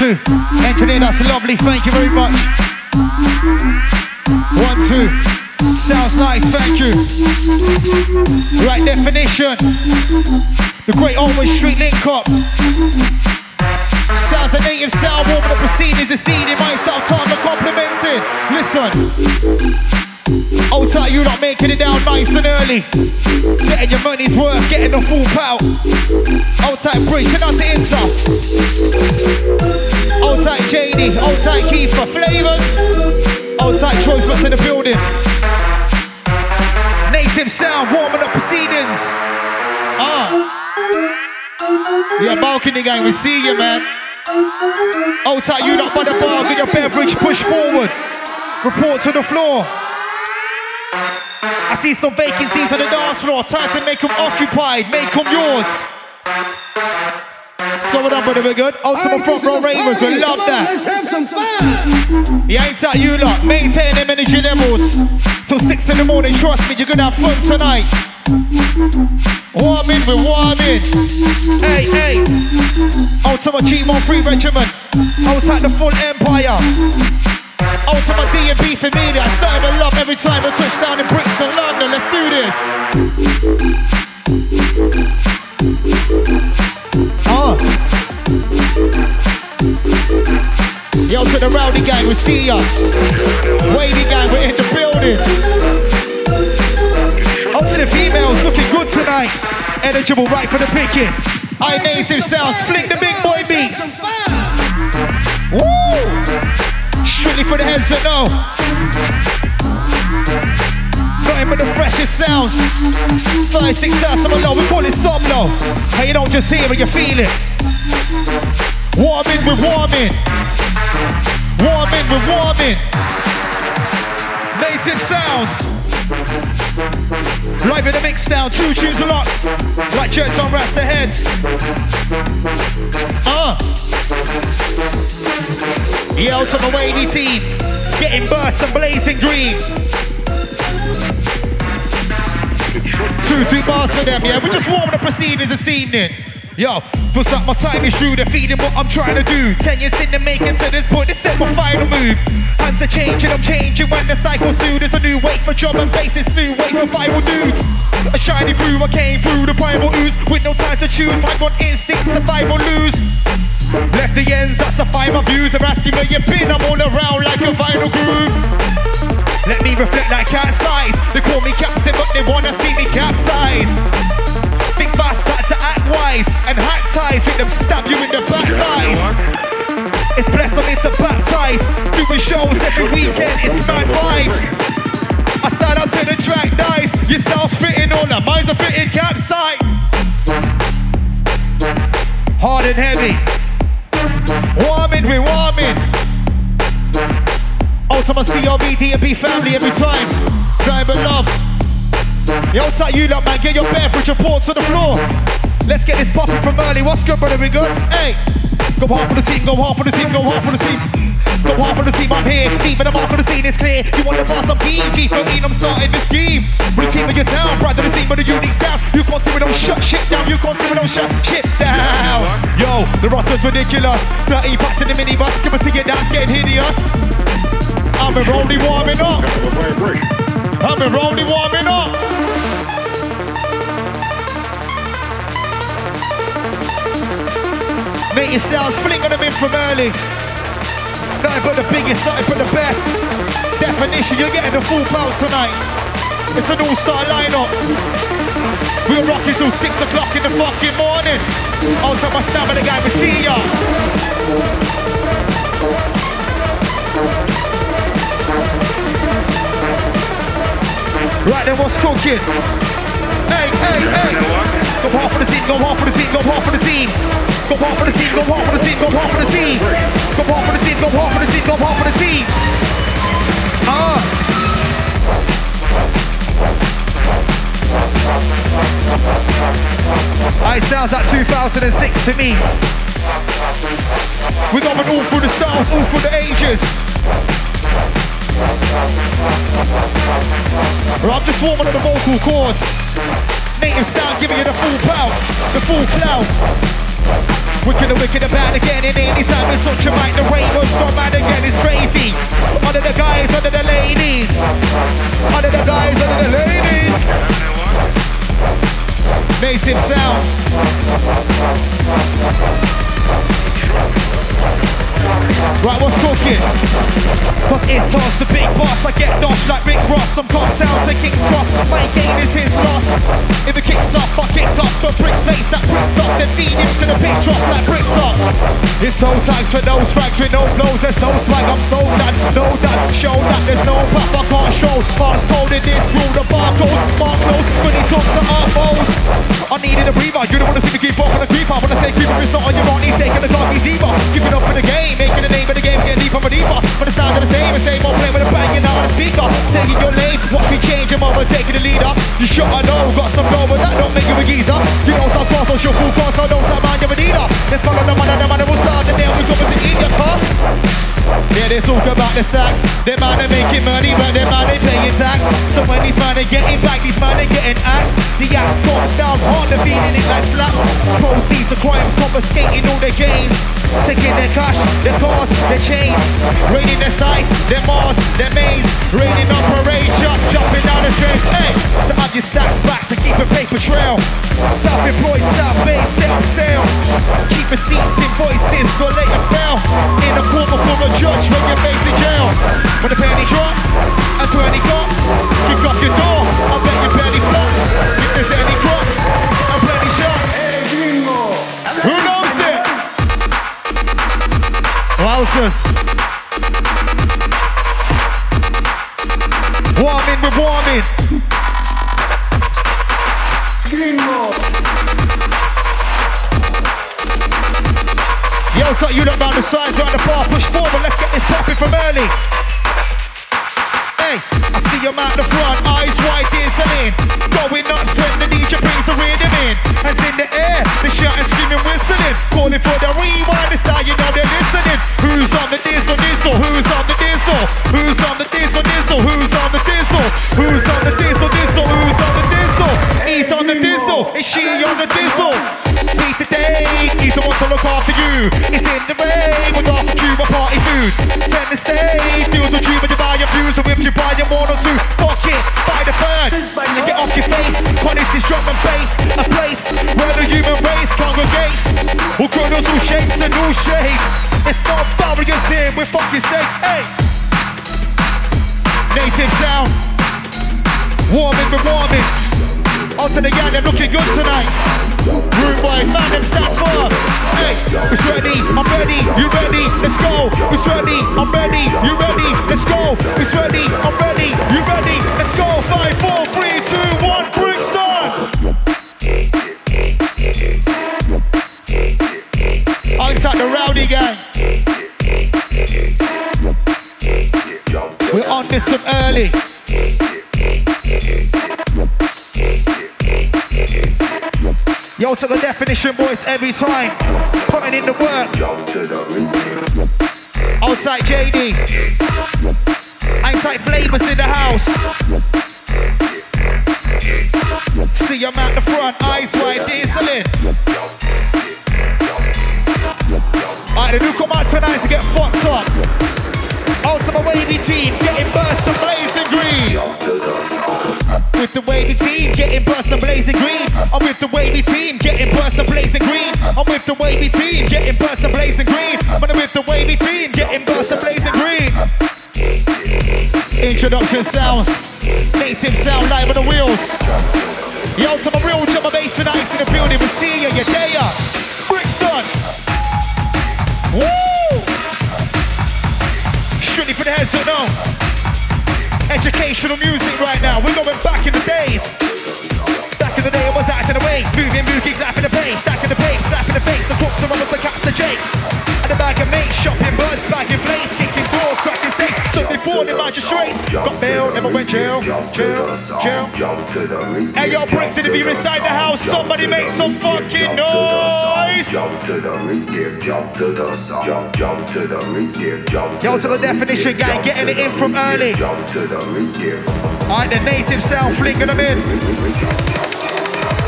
two. Engineer, that's lovely. Thank you very much. One, two. Sounds nice, thank you. Right definition. The great Ormond Street link up. Sounds a native sound, Warm up the scene is a scene in myself, time to compliment. Listen. Old tight, you not making it down nice and early. Getting your money's worth, getting the full pout. Old tight, Bridge, shout out to Inter. Old tight, JD. Old tight, Keeper. Flavors. Old tight, Troy Fuss in the building. Native sound, warming up proceedings. Ah. Yeah, balcony gang, we see you, man. Old tight, you not by the bar, get your beverage, push forward. Report to the floor. I see some vacancies on the dance floor. Time to make them occupied, make them yours. What's going on, brother? We're good? Ultimate front row ravers, we love that. Let's have some fun. Yeah, ain't that you lot. Maintain them energy levels. Till six in the morning, trust me, you're gonna have fun tonight. Warming, we're warming. Hey, hey. Ultimate G1 free regiment. Outside the full empire. Ultimate D&B familia. I started to love every time I touch down in Brixton, London. Let's do this. Ah. Yo, to the rowdy gang, we see ya. Wavy gang, we're in the building. Up to the females, looking good tonight. Eligible right for the picking. I native sounds, flick the big boy beats. Woo! Strictly for the heads that know. Nothing but the freshest sounds. 36 sounds, some low, we call it low. How you don't just hear it, you feel it. Warming, we're warming. Warming, we're warming. Native sounds. Live in the mix down, two tunes a lot. Like jets on Rasta heads. Uh. Yo to the Wavy team. Getting burst and blazing green. Two, two bars for them, yeah. We're just warming up proceedings this evening. Yo, feels like my time is true, they're what I'm trying to do. Ten years in the making to this point, this is my final move. Hands are changing, I'm changing when the cycles do. There's a new wait for job and faces new wait for viral dudes. A shiny brew, I came through the primal ooze with no time to choose. I'm on instinct, survival lose. Left the ends up to find my views. They're asking where you've been, I'm all around like a vinyl groove. Let me reflect like cat size. They call me captain, but they wanna see me capsize. Think fast, had to act wise and hack ties with them stab you in the back thighs. It's blessed on me to baptize. Doing shows every weekend, it's mad vibes. I stand out to the track nice. Your style's fitting all that, mine's a fitting capsite. Hard and heavy. Warming, we're warming. Ultimate CRB, D&B family every time. Drive and love. Yo, what's up, you lot, man? Get your beverage reports on the floor. Let's get this popping from early. What's good, brother? We good? Hey. Go hard for the team, go hard for the team, go hard for the team. Go hard for the team, I'm here. Leaving the mark on the scene it's clear. You want the boss, I'm PG. For me, I'm starting the scheme. For the team of your town, proud of the scene with a unique sound. You can't see we don't shut shit down. You can't see we don't shut shit down. Yo, the roster's ridiculous. 30 packs in the minibus. Give it to your dance, getting hideous. I'm only warming up. I'm only warming up. Make yourselves on them in from early. Nothing but the biggest, nothing but the best. Definition, you're getting the full pound tonight. It's an all-star lineup. We're rocking till six o'clock in the fucking morning. On top of stamina guy, we see ya. Right then, what's cooking? Hey, hey, hey. Go hard for the team, go hard for the team, go hard for the team. Go hard for the team, go hard for the team, go hard for the team. Go hard for the team, go hard for the team, go hard for the team. Ah. It sounds like 2006 to me. We're going all through the styles, all through the ages. Well, I'm just warming on the vocal cords. Native sound giving you the full power, the full flow. Wicked and wicked about again, and anytime we touch a mic, the rainbow's gone mad again, it's crazy. Under the guys, under the ladies. Under the guys, under the ladies. Native sound. Right, what's cooking? Cause it's us, the big boss. I get doshed like Rick Ross. I'm cocktails to King's Cross. My game is his loss. If it kicks off, I kick off. The bricks face that bricks off. Then feed him to the big drop like brick top. It's toe tags for those frags with no blows. There's no swag. I'm so done. No done. Show that there's no pop. I can't show. Fast in this rule. The barcodes. Mark. When he talks to art mode. I needed a breather. You don't wanna see me keep up on the creep up. When I say creeper, it's not on your own. He's taking the dog. He's evil. Giving up for the game. Making the name of the game. Getting deeper and deeper. But the sound of the same. The same old play with a banging out on the speaker. Saying your name. Watch me change him over. Taking the leader. You shot, I know. Got some goal, but that don't make you a geezer. You know, some cross, so she'll full cross. So don't tell man you're a leader. Let's follow the man and the man will start. And then we come to eat your car. Yeah, they talk about the stacks. Them man are making money, but them man ain't paying tax. So when these man are getting back, these man are getting axed. The axe comes down hard, they're feeding it like slaps. Proceeds of crimes, confiscating all their gains. Taking their cash, their cars, their chains. Raiding their sites, their Mars, their maze. Raiding operation, jumping down the street. Hey, so have your stacks back to keep a paper trail. Self-employed, self-made, self-sale. Keep receipts, invoices, so later fail. In a corner for a judge All chronos, shapes and all shades. It's not barriers here, we're fucking safe. Hey! Native sound. Warming, we're warming. On to the gang, they're looking good tonight. Room boys, man, them stand firm. Hey, it's ready, I'm ready, you ready, let's go. It's ready, I'm ready, you ready, let's go. It's ready, I'm ready, you ready, let's go. Five, four, three, two, one, We're on this some early. Yo, to the definition, boys, every time. Putting in the work. Outside JD. Outside flavors in the house. See him at the front, eyes wide, dieseling. The new come out tonight to get fucked up. My wavy team, getting burst and blazing green. With the wavy team, getting burst and blazing green. I'm with the wavy team, getting burst and blazing green. I'm with the wavy team, getting burst and blazing green. I'm with the wavy team, getting burst and blazing green. Introduction sounds, native sound live on the wheels. Yo, to my real drummer bass ice in the building. We see ya, you're there. Heads. Educational music right now. We're going back in the days. Back in the day, it was out in the way. Moving, moving, clapping the bass. Stacking the bass, slapping the face. The crooks, the runners, the cats, the jakes. And the bag of mates. Shopping birds, bagging plates. Before the magistrates. Got bail, never went jail. Jail, jail. Hey, yo, Brixton, if you're inside the house, somebody make some fucking noise. Jump to the rhythm, jump to the jump, jump to the rhythm, jump Yo, to the definition gang, getting it in from early. jump to the rhythm, Alright, the native sound, flinging them in.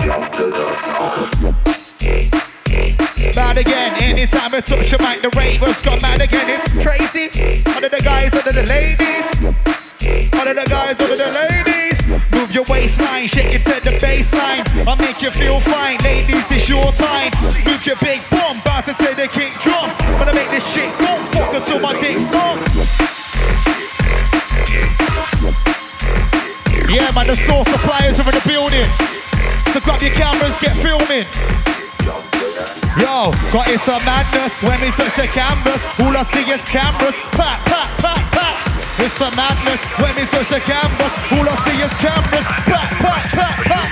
jump to the. Bad again, anytime I touch a mic, the ravers got mad again. It's crazy. Of the guys, of the ladies. Of the guys, of the ladies. Move your waistline, shake it to the baseline. I'll make you feel fine, ladies. It's your time. Move your big bomb, bounce it to the kick drum. Wanna make this shit go until my dick stop. Yeah, man, the source suppliers are in the building. So grab your cameras, get filming. Yo, got it some madness when we touch the canvas. All I see is cameras. Pat, pat, pat, pat. It's some madness when we touch the canvas. All I see is cameras. Pat, pat, pat, pat.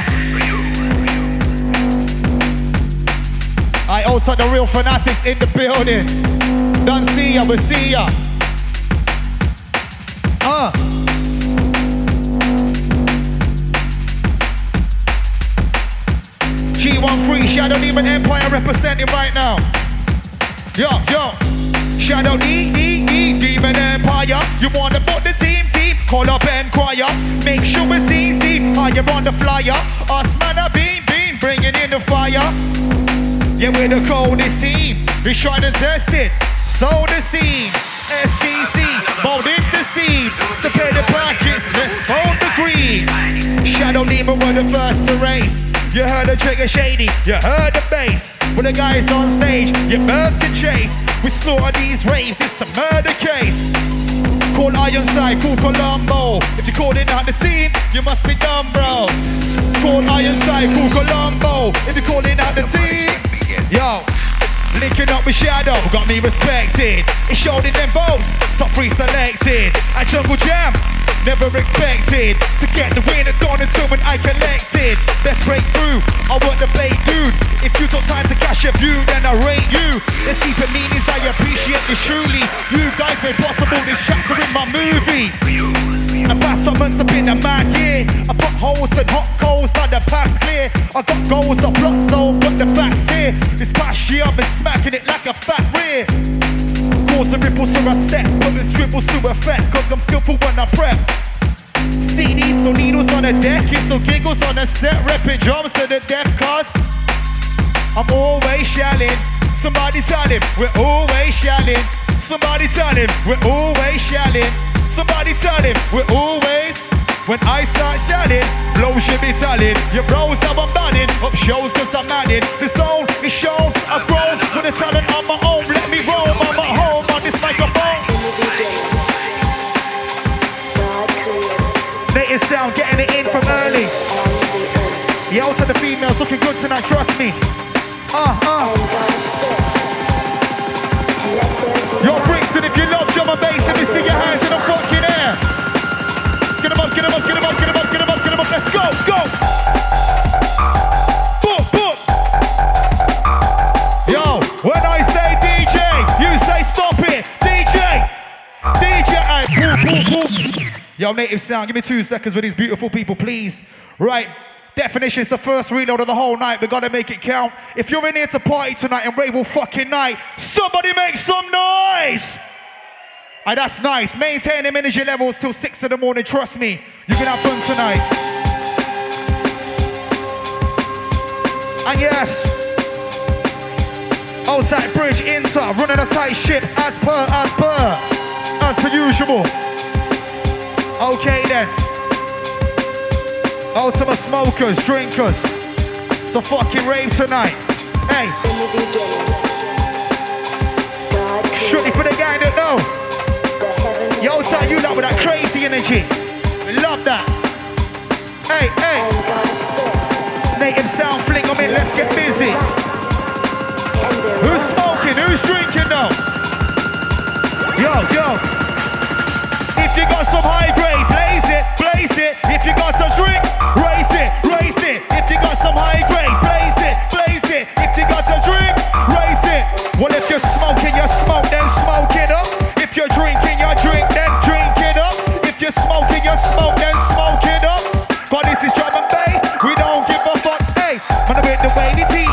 I also the real fanatics in the building. Don't see ya, we see ya. Uh. G13 Shadow Demon Empire representing right now. Yo, yo. Shadow D, D, D, Demon Empire. You wanna put the team, team? Call up and choir. Make sure it's easy. Higher on the flyer. Us man a beam, beam, bringing in the fire. Yeah, we're the coldest team. We try to test it. Sow the scene. SDC, molded the seeds. Prepare the packets. Let's hold the green. Shadow Demon were the first to race. You heard the trigger shady, you heard the bass. When the guys on stage, your birds can chase. We slaughter these raves, it's a murder case. Call Ironside, call Columbo. If you're calling out the team, you must be dumb, bro. Call Ironside, call Columbo. If you're calling out the team, yo. Linking up with Shadow, got me respected. It's in them votes, top three selected. At Jungle Jam, never expected to get the win. It's gone when I collected. Let's break through. I want the blade, dude. If you took time to cash your view, then I rate you. Let's keep it meanings. I appreciate this truly. You guys made possible this chapter in my movie. The past months have been a mad year. I put holes and hot coals like the past clear. I got goals, I block so got the facts here. This past year I've been smacking it like a fat rear. Cause the ripples to a step, putting scribbles to effect. Cause I'm skillful when I prep. CDs, so needles on the deck, it's so giggles on the set, repping drums to the death cause I'm always shelling. Somebody tell him we're always shelling. Somebody tell him we're always shelling. Somebody tell him we're always. When I start shelling, blow should be telling. Your bros how I'm banning. Up shows cause I'm manning. The zone is shown. I've grown with the talent on my own. Let me roam. I'm at home on this microphone. Native sound, getting it in from early. Yo to the females, looking good tonight, trust me. Uh, uh. Yo, Brixton, if you love drum and bass, let me see your hands in the fucking Let's go, go. Boom, boom. Yo, when I say DJ, you say stop it. DJ, DJ. Yo, native sound, give me two seconds with these beautiful people, please. Right. Definition, it's the first reload of the whole night. We gotta make it count. If you're in here to party tonight and rave all fucking night, somebody make some noise! Aye, that's nice. Maintain them energy levels till six in the morning. Trust me, you can have fun tonight. And yes, tight bridge inter, running a tight ship as per, as per, as per usual. Okay then. Ultimate smokers, drinkers. It's a fucking rave tonight. Hey, shorty for the guy that know. Yo, tell you that with that crazy energy. We love that. Hey, hey. Sound fling them in, let's get busy. Who's smoking? Who's drinking now? Yo, yo. If you got some high grade, blaze it, blaze it. If you got some drink, raise it, raise it. If you got some high grade, blaze it, blaze it. If you got a drink, raise it. Well, if you're smoking, you smoke, then smoke it up. If you're drinking, I'm with the wavy team,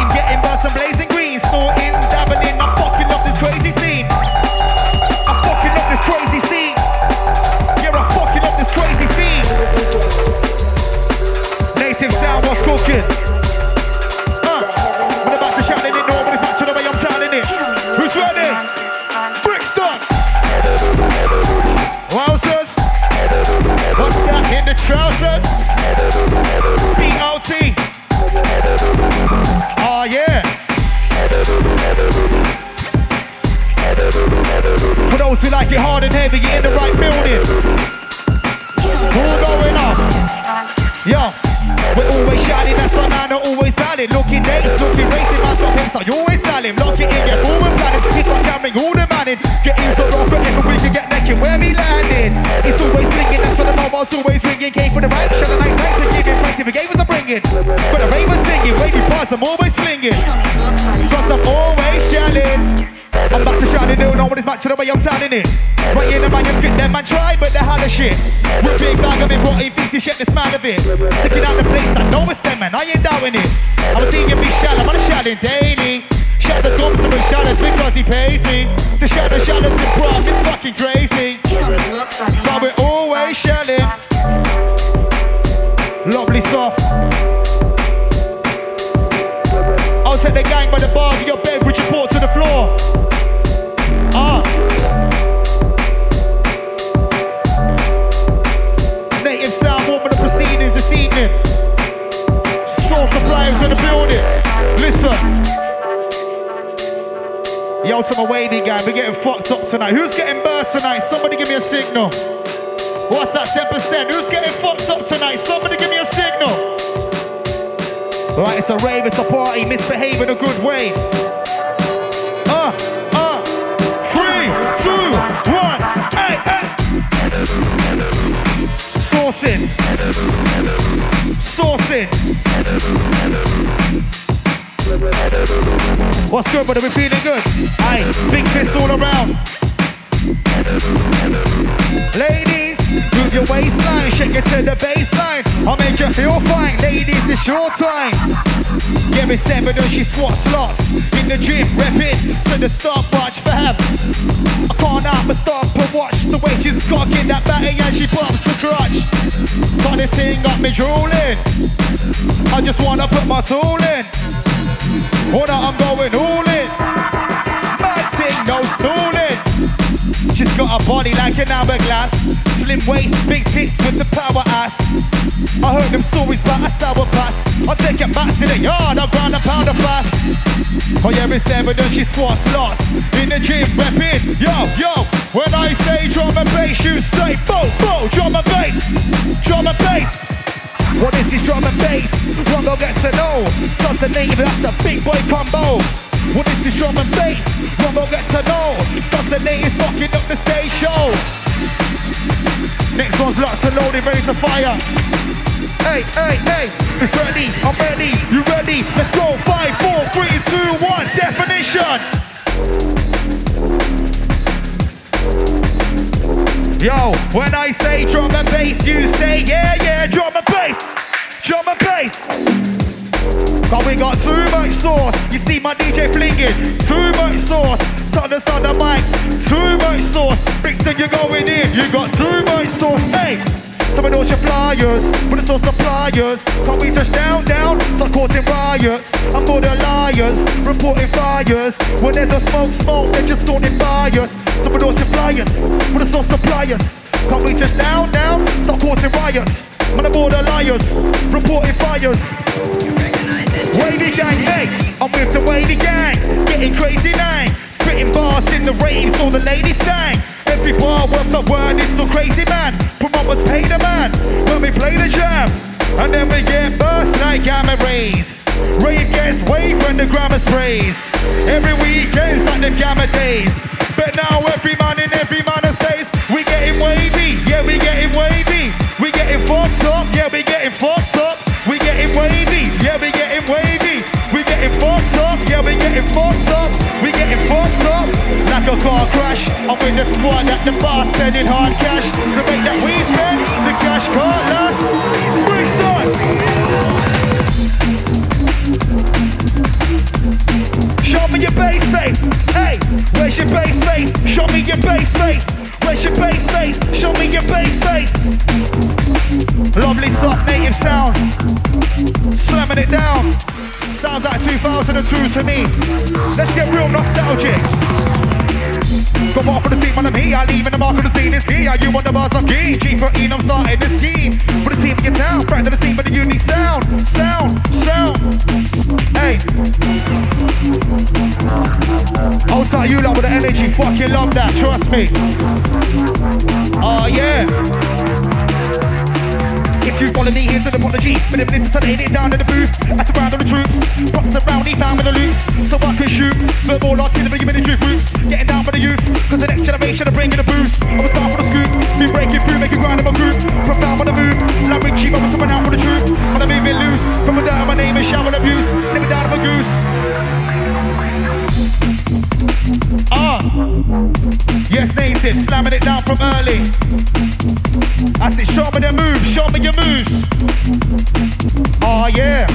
parts, I'm always flinging. Cause I'm always shelling. I'm back to shining, don't know what it's back to the way I'm telling it. Right in the manuscript, them man try, but they're hard as shit. With big bag of it, rotten you check the smell of it. Sticking out the place, I know it's them, man, I ain't doubting it. I'm a thinking me shall, I'm on a shouting daily. Shout the dumps and shallows because he pays me. To shout the shallows in prom, it's fucking crazy. But we're always shelling. Lovely stuff. Take the gang by the bar, get your beverage report to the floor. Ah. Native sound, warming the proceedings this evening. Soul suppliers in the building. Listen. Yo, to my wavy gang, we're getting fucked up tonight. Who's getting burst tonight? Somebody give me a signal. What's that 10%? Who's getting fucked up tonight? Somebody give me. Right, it's a rave, it's a party, misbehave in a good way. Uh, uh, three, two, one, hey, hey. Saucing. Saucing. What's good, brother? We feeling good? Aye, big fist all around. Ladies, move your waistline, shake it to the baseline. I'll make you feel fine. Ladies, it's your time. Yeah, it's seven and she squats lots. In the gym, repping to the stopwatch fam. I can't help but stop and watch the way she's cocking that batty and she bumps the crotch. Got this thing got me drooling. I just wanna put my tool in. Hold on, I'm going all in. Mad thing, no stooling. She's got a body like an hourglass. Slim waist, big tits with the power ass. I heard them stories about a sour pass. I'll take it back to the yard, I'll grind a pound of fast. Oh yeah, it's evident she squats lots. In the gym, repping. Yo, yo, when I say drum and bass, you say bo, bo, drum and bass. Drum and bass. What is this drum and bass? One go get to know. Sounds the name, that's the big boy combo. What is this drum and bass? One go get to know. The name is fucking up the stage show. Next one's locked and loaded, ready to fire. Hey, hey, hey, it's ready, I'm ready, you ready? Let's go, five, four, three, two, one, definition. Yo, when I say drum and bass, you say yeah, yeah, drum and bass, drum and bass. Cause we got too much sauce. You see my DJ flinging too much sauce. Thomas on the mic, too much sauce. Brixton, you're going in. You got too much sauce. Hey, some of those your flyers, but it's all suppliers. Can't we touch down, down? Start causing riots. I'm more than liars, reporting fires. When there's a smoke, smoke, they're just sorting fires. Some of those your flyers, but it's all suppliers. Can't we touch down, down? Start causing riots. Man, I'm border liars, reporting fires. Wavy gang, hey, I'm with the wavy gang, getting crazy now. Spitting bars in the raves, all the ladies sang. Every bar worth a word, it's so crazy, man. Promoters pay the man when we play the jam. And then we get burst like gamma rays. Rave gets wave when the grammar sprays. Every weekend's like the gamma days. But now every man in every manner says, we getting wavy, yeah, we getting wavy. Fucked up, yeah, we getting fucked up. We getting wavy, yeah, we getting wavy. We getting fucked up, yeah, we getting fucked up. We getting fucked up like a car crash. I'm with the squad at the bar spending hard cash. To make that we spend, the cash can't last. Bring son. Show me your bass face. Hey, where's your bass face? Show me your bass face. Where's your bass face? Show me your bass face. Lovely soft native sound. Slamming it down. Sounds like 2002 to me. Let's get real nostalgic. Go off for the team on the me, I leave in the mark of the scene is key. Are you on the bars of key? G for E, I'm starting the scheme. For the team in your town, friend of the scene, but the unique sound, sound, sound. Hey. Tight, you lot with the energy, fucking love that, trust me. Oh yeah. If you follow me, here's an apology. But if this is laying it down in the booth, at around on the troops. Props around, he found with the loops. So I can shoot. Verbal artillery, military groups. Getting down for the youth. Cause the next generation are bringing the boost. I'm a star for the scoop. Be breaking through, making grind of my group. Profound on the move. Like Richie, but someone out for the truth. When I'm moving loose. From a down, my name is shower abuse. Never down of a goose. Ah, yes, native, slamming it down from early. I said, show me the me your moves. Oh yeah.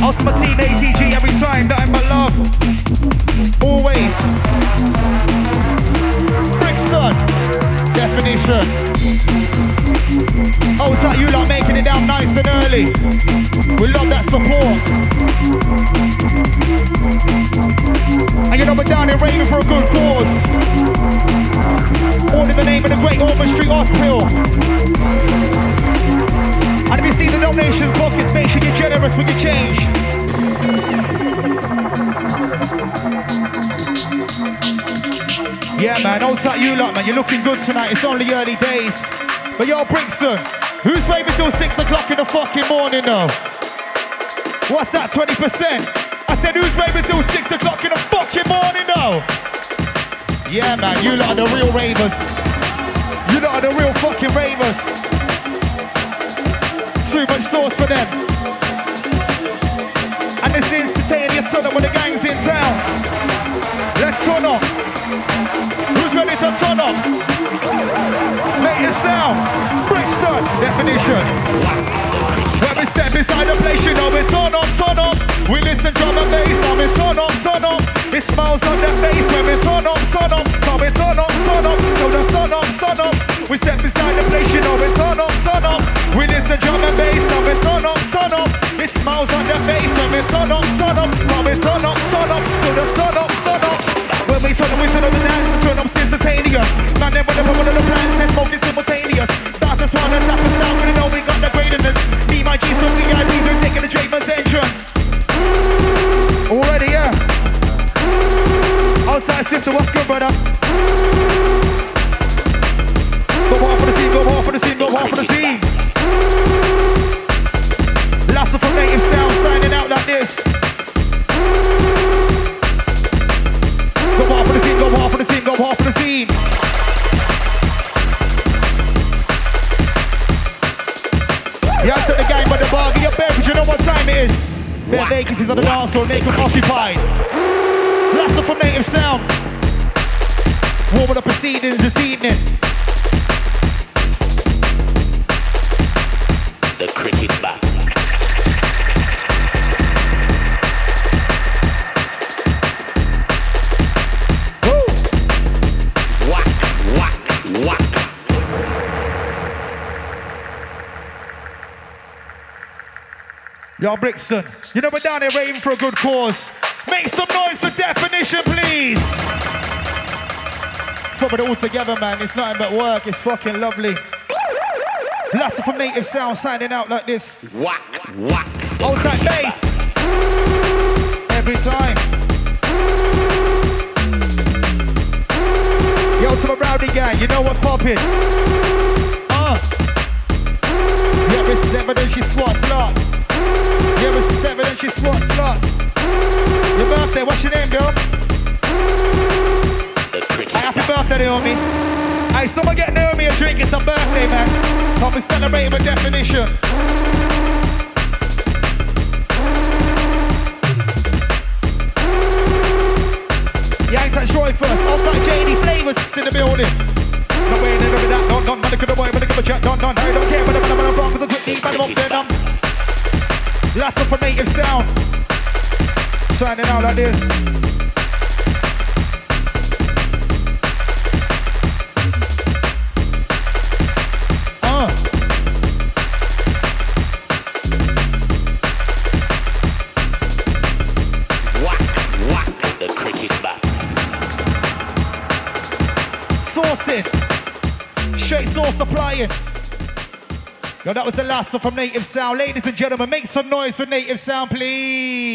My team ATG every time, nothing but love. Always. Brixton, definition. Oh, it's like you lot making it down nice and early. We love that support. And you know we're down here raving for a good cause. All in the name of the great Ormond Street Hospital. And if you see the donations pockets, make sure you're generous with your change. Yeah, man, tight you lot, man. You're looking good tonight. It's only early days. But yo, Brixton, who's raving till 6 o'clock in the fucking morning, though? What's that, 20%? I said, who's raving till 6 o'clock in the fucking morning, though? Yeah, man, you lot are the real ravers. You lot are the real fucking ravers. Too much sauce for them. And this instantaneous turn up when the gang's in town. Let's turn up. Who's ready to turn up? Make it sound. Brixton, definition. We step inside the place, you know we turn up, turn up. We listen drum and bass, and we turn up, turn up. It smiles on the face when we turn up, turn up. So we turn up, turn up. Till the sun up, sun up. We step inside the place, you know we turn up, turn up. We listen drum and bass, and we turn up, turn up. It smiles on the face when we turn up, turn up. So we turn up, turn up. Till the sun up, sun up. When we turn up, we turn the dance, turn up instantaneous. Them with the one of the plans, and smoking simultaneous. Just one that's up and down, we know we got the greatness. Me, my VIP, we're taking the Draper's entrance. Already, yeah. Outside sister, what's good, brother? Go hard for the scene, go hard for the scene, go hard for the scene. On the dance floor, make them occupied. Last up from native sound. Warming up proceedings this evening. The cricket bat. Woo! Whack, whack, whack. Yo, Brixton, you know we're down here raving for a good cause. Make some noise for definition, please. Put it all together, man. It's nothing but work. It's fucking lovely. Lots from Native Sound signing out like this. Whack, whack. Hold tight bass. Every time. Yo, to the rowdy gang, you know what's popping. Uh. Yeah, this is evidence she swat slots. Yeah, this is evidence she swat slots. Your birthday, what's your name, girl? Hey, happy birthday, Naomi. Hey, someone get Naomi a drink. It's her birthday, man. Come and celebrate with definition. Ain't touch Roy first. Outside JD Flavors in the building. No way, never be that. Don't, don't, man, give a boy, but give a chat. Don't, don't, I don't care, but I'm gonna rock with the quick knee, but I'm up there, Last up for native sound. Signing out like this. Uh. whack, whack. The cricket bat. Sourcing. Straight source supplying. Yo, that was the last one from Native Sound. Ladies and gentlemen, make some noise for Native Sound, please.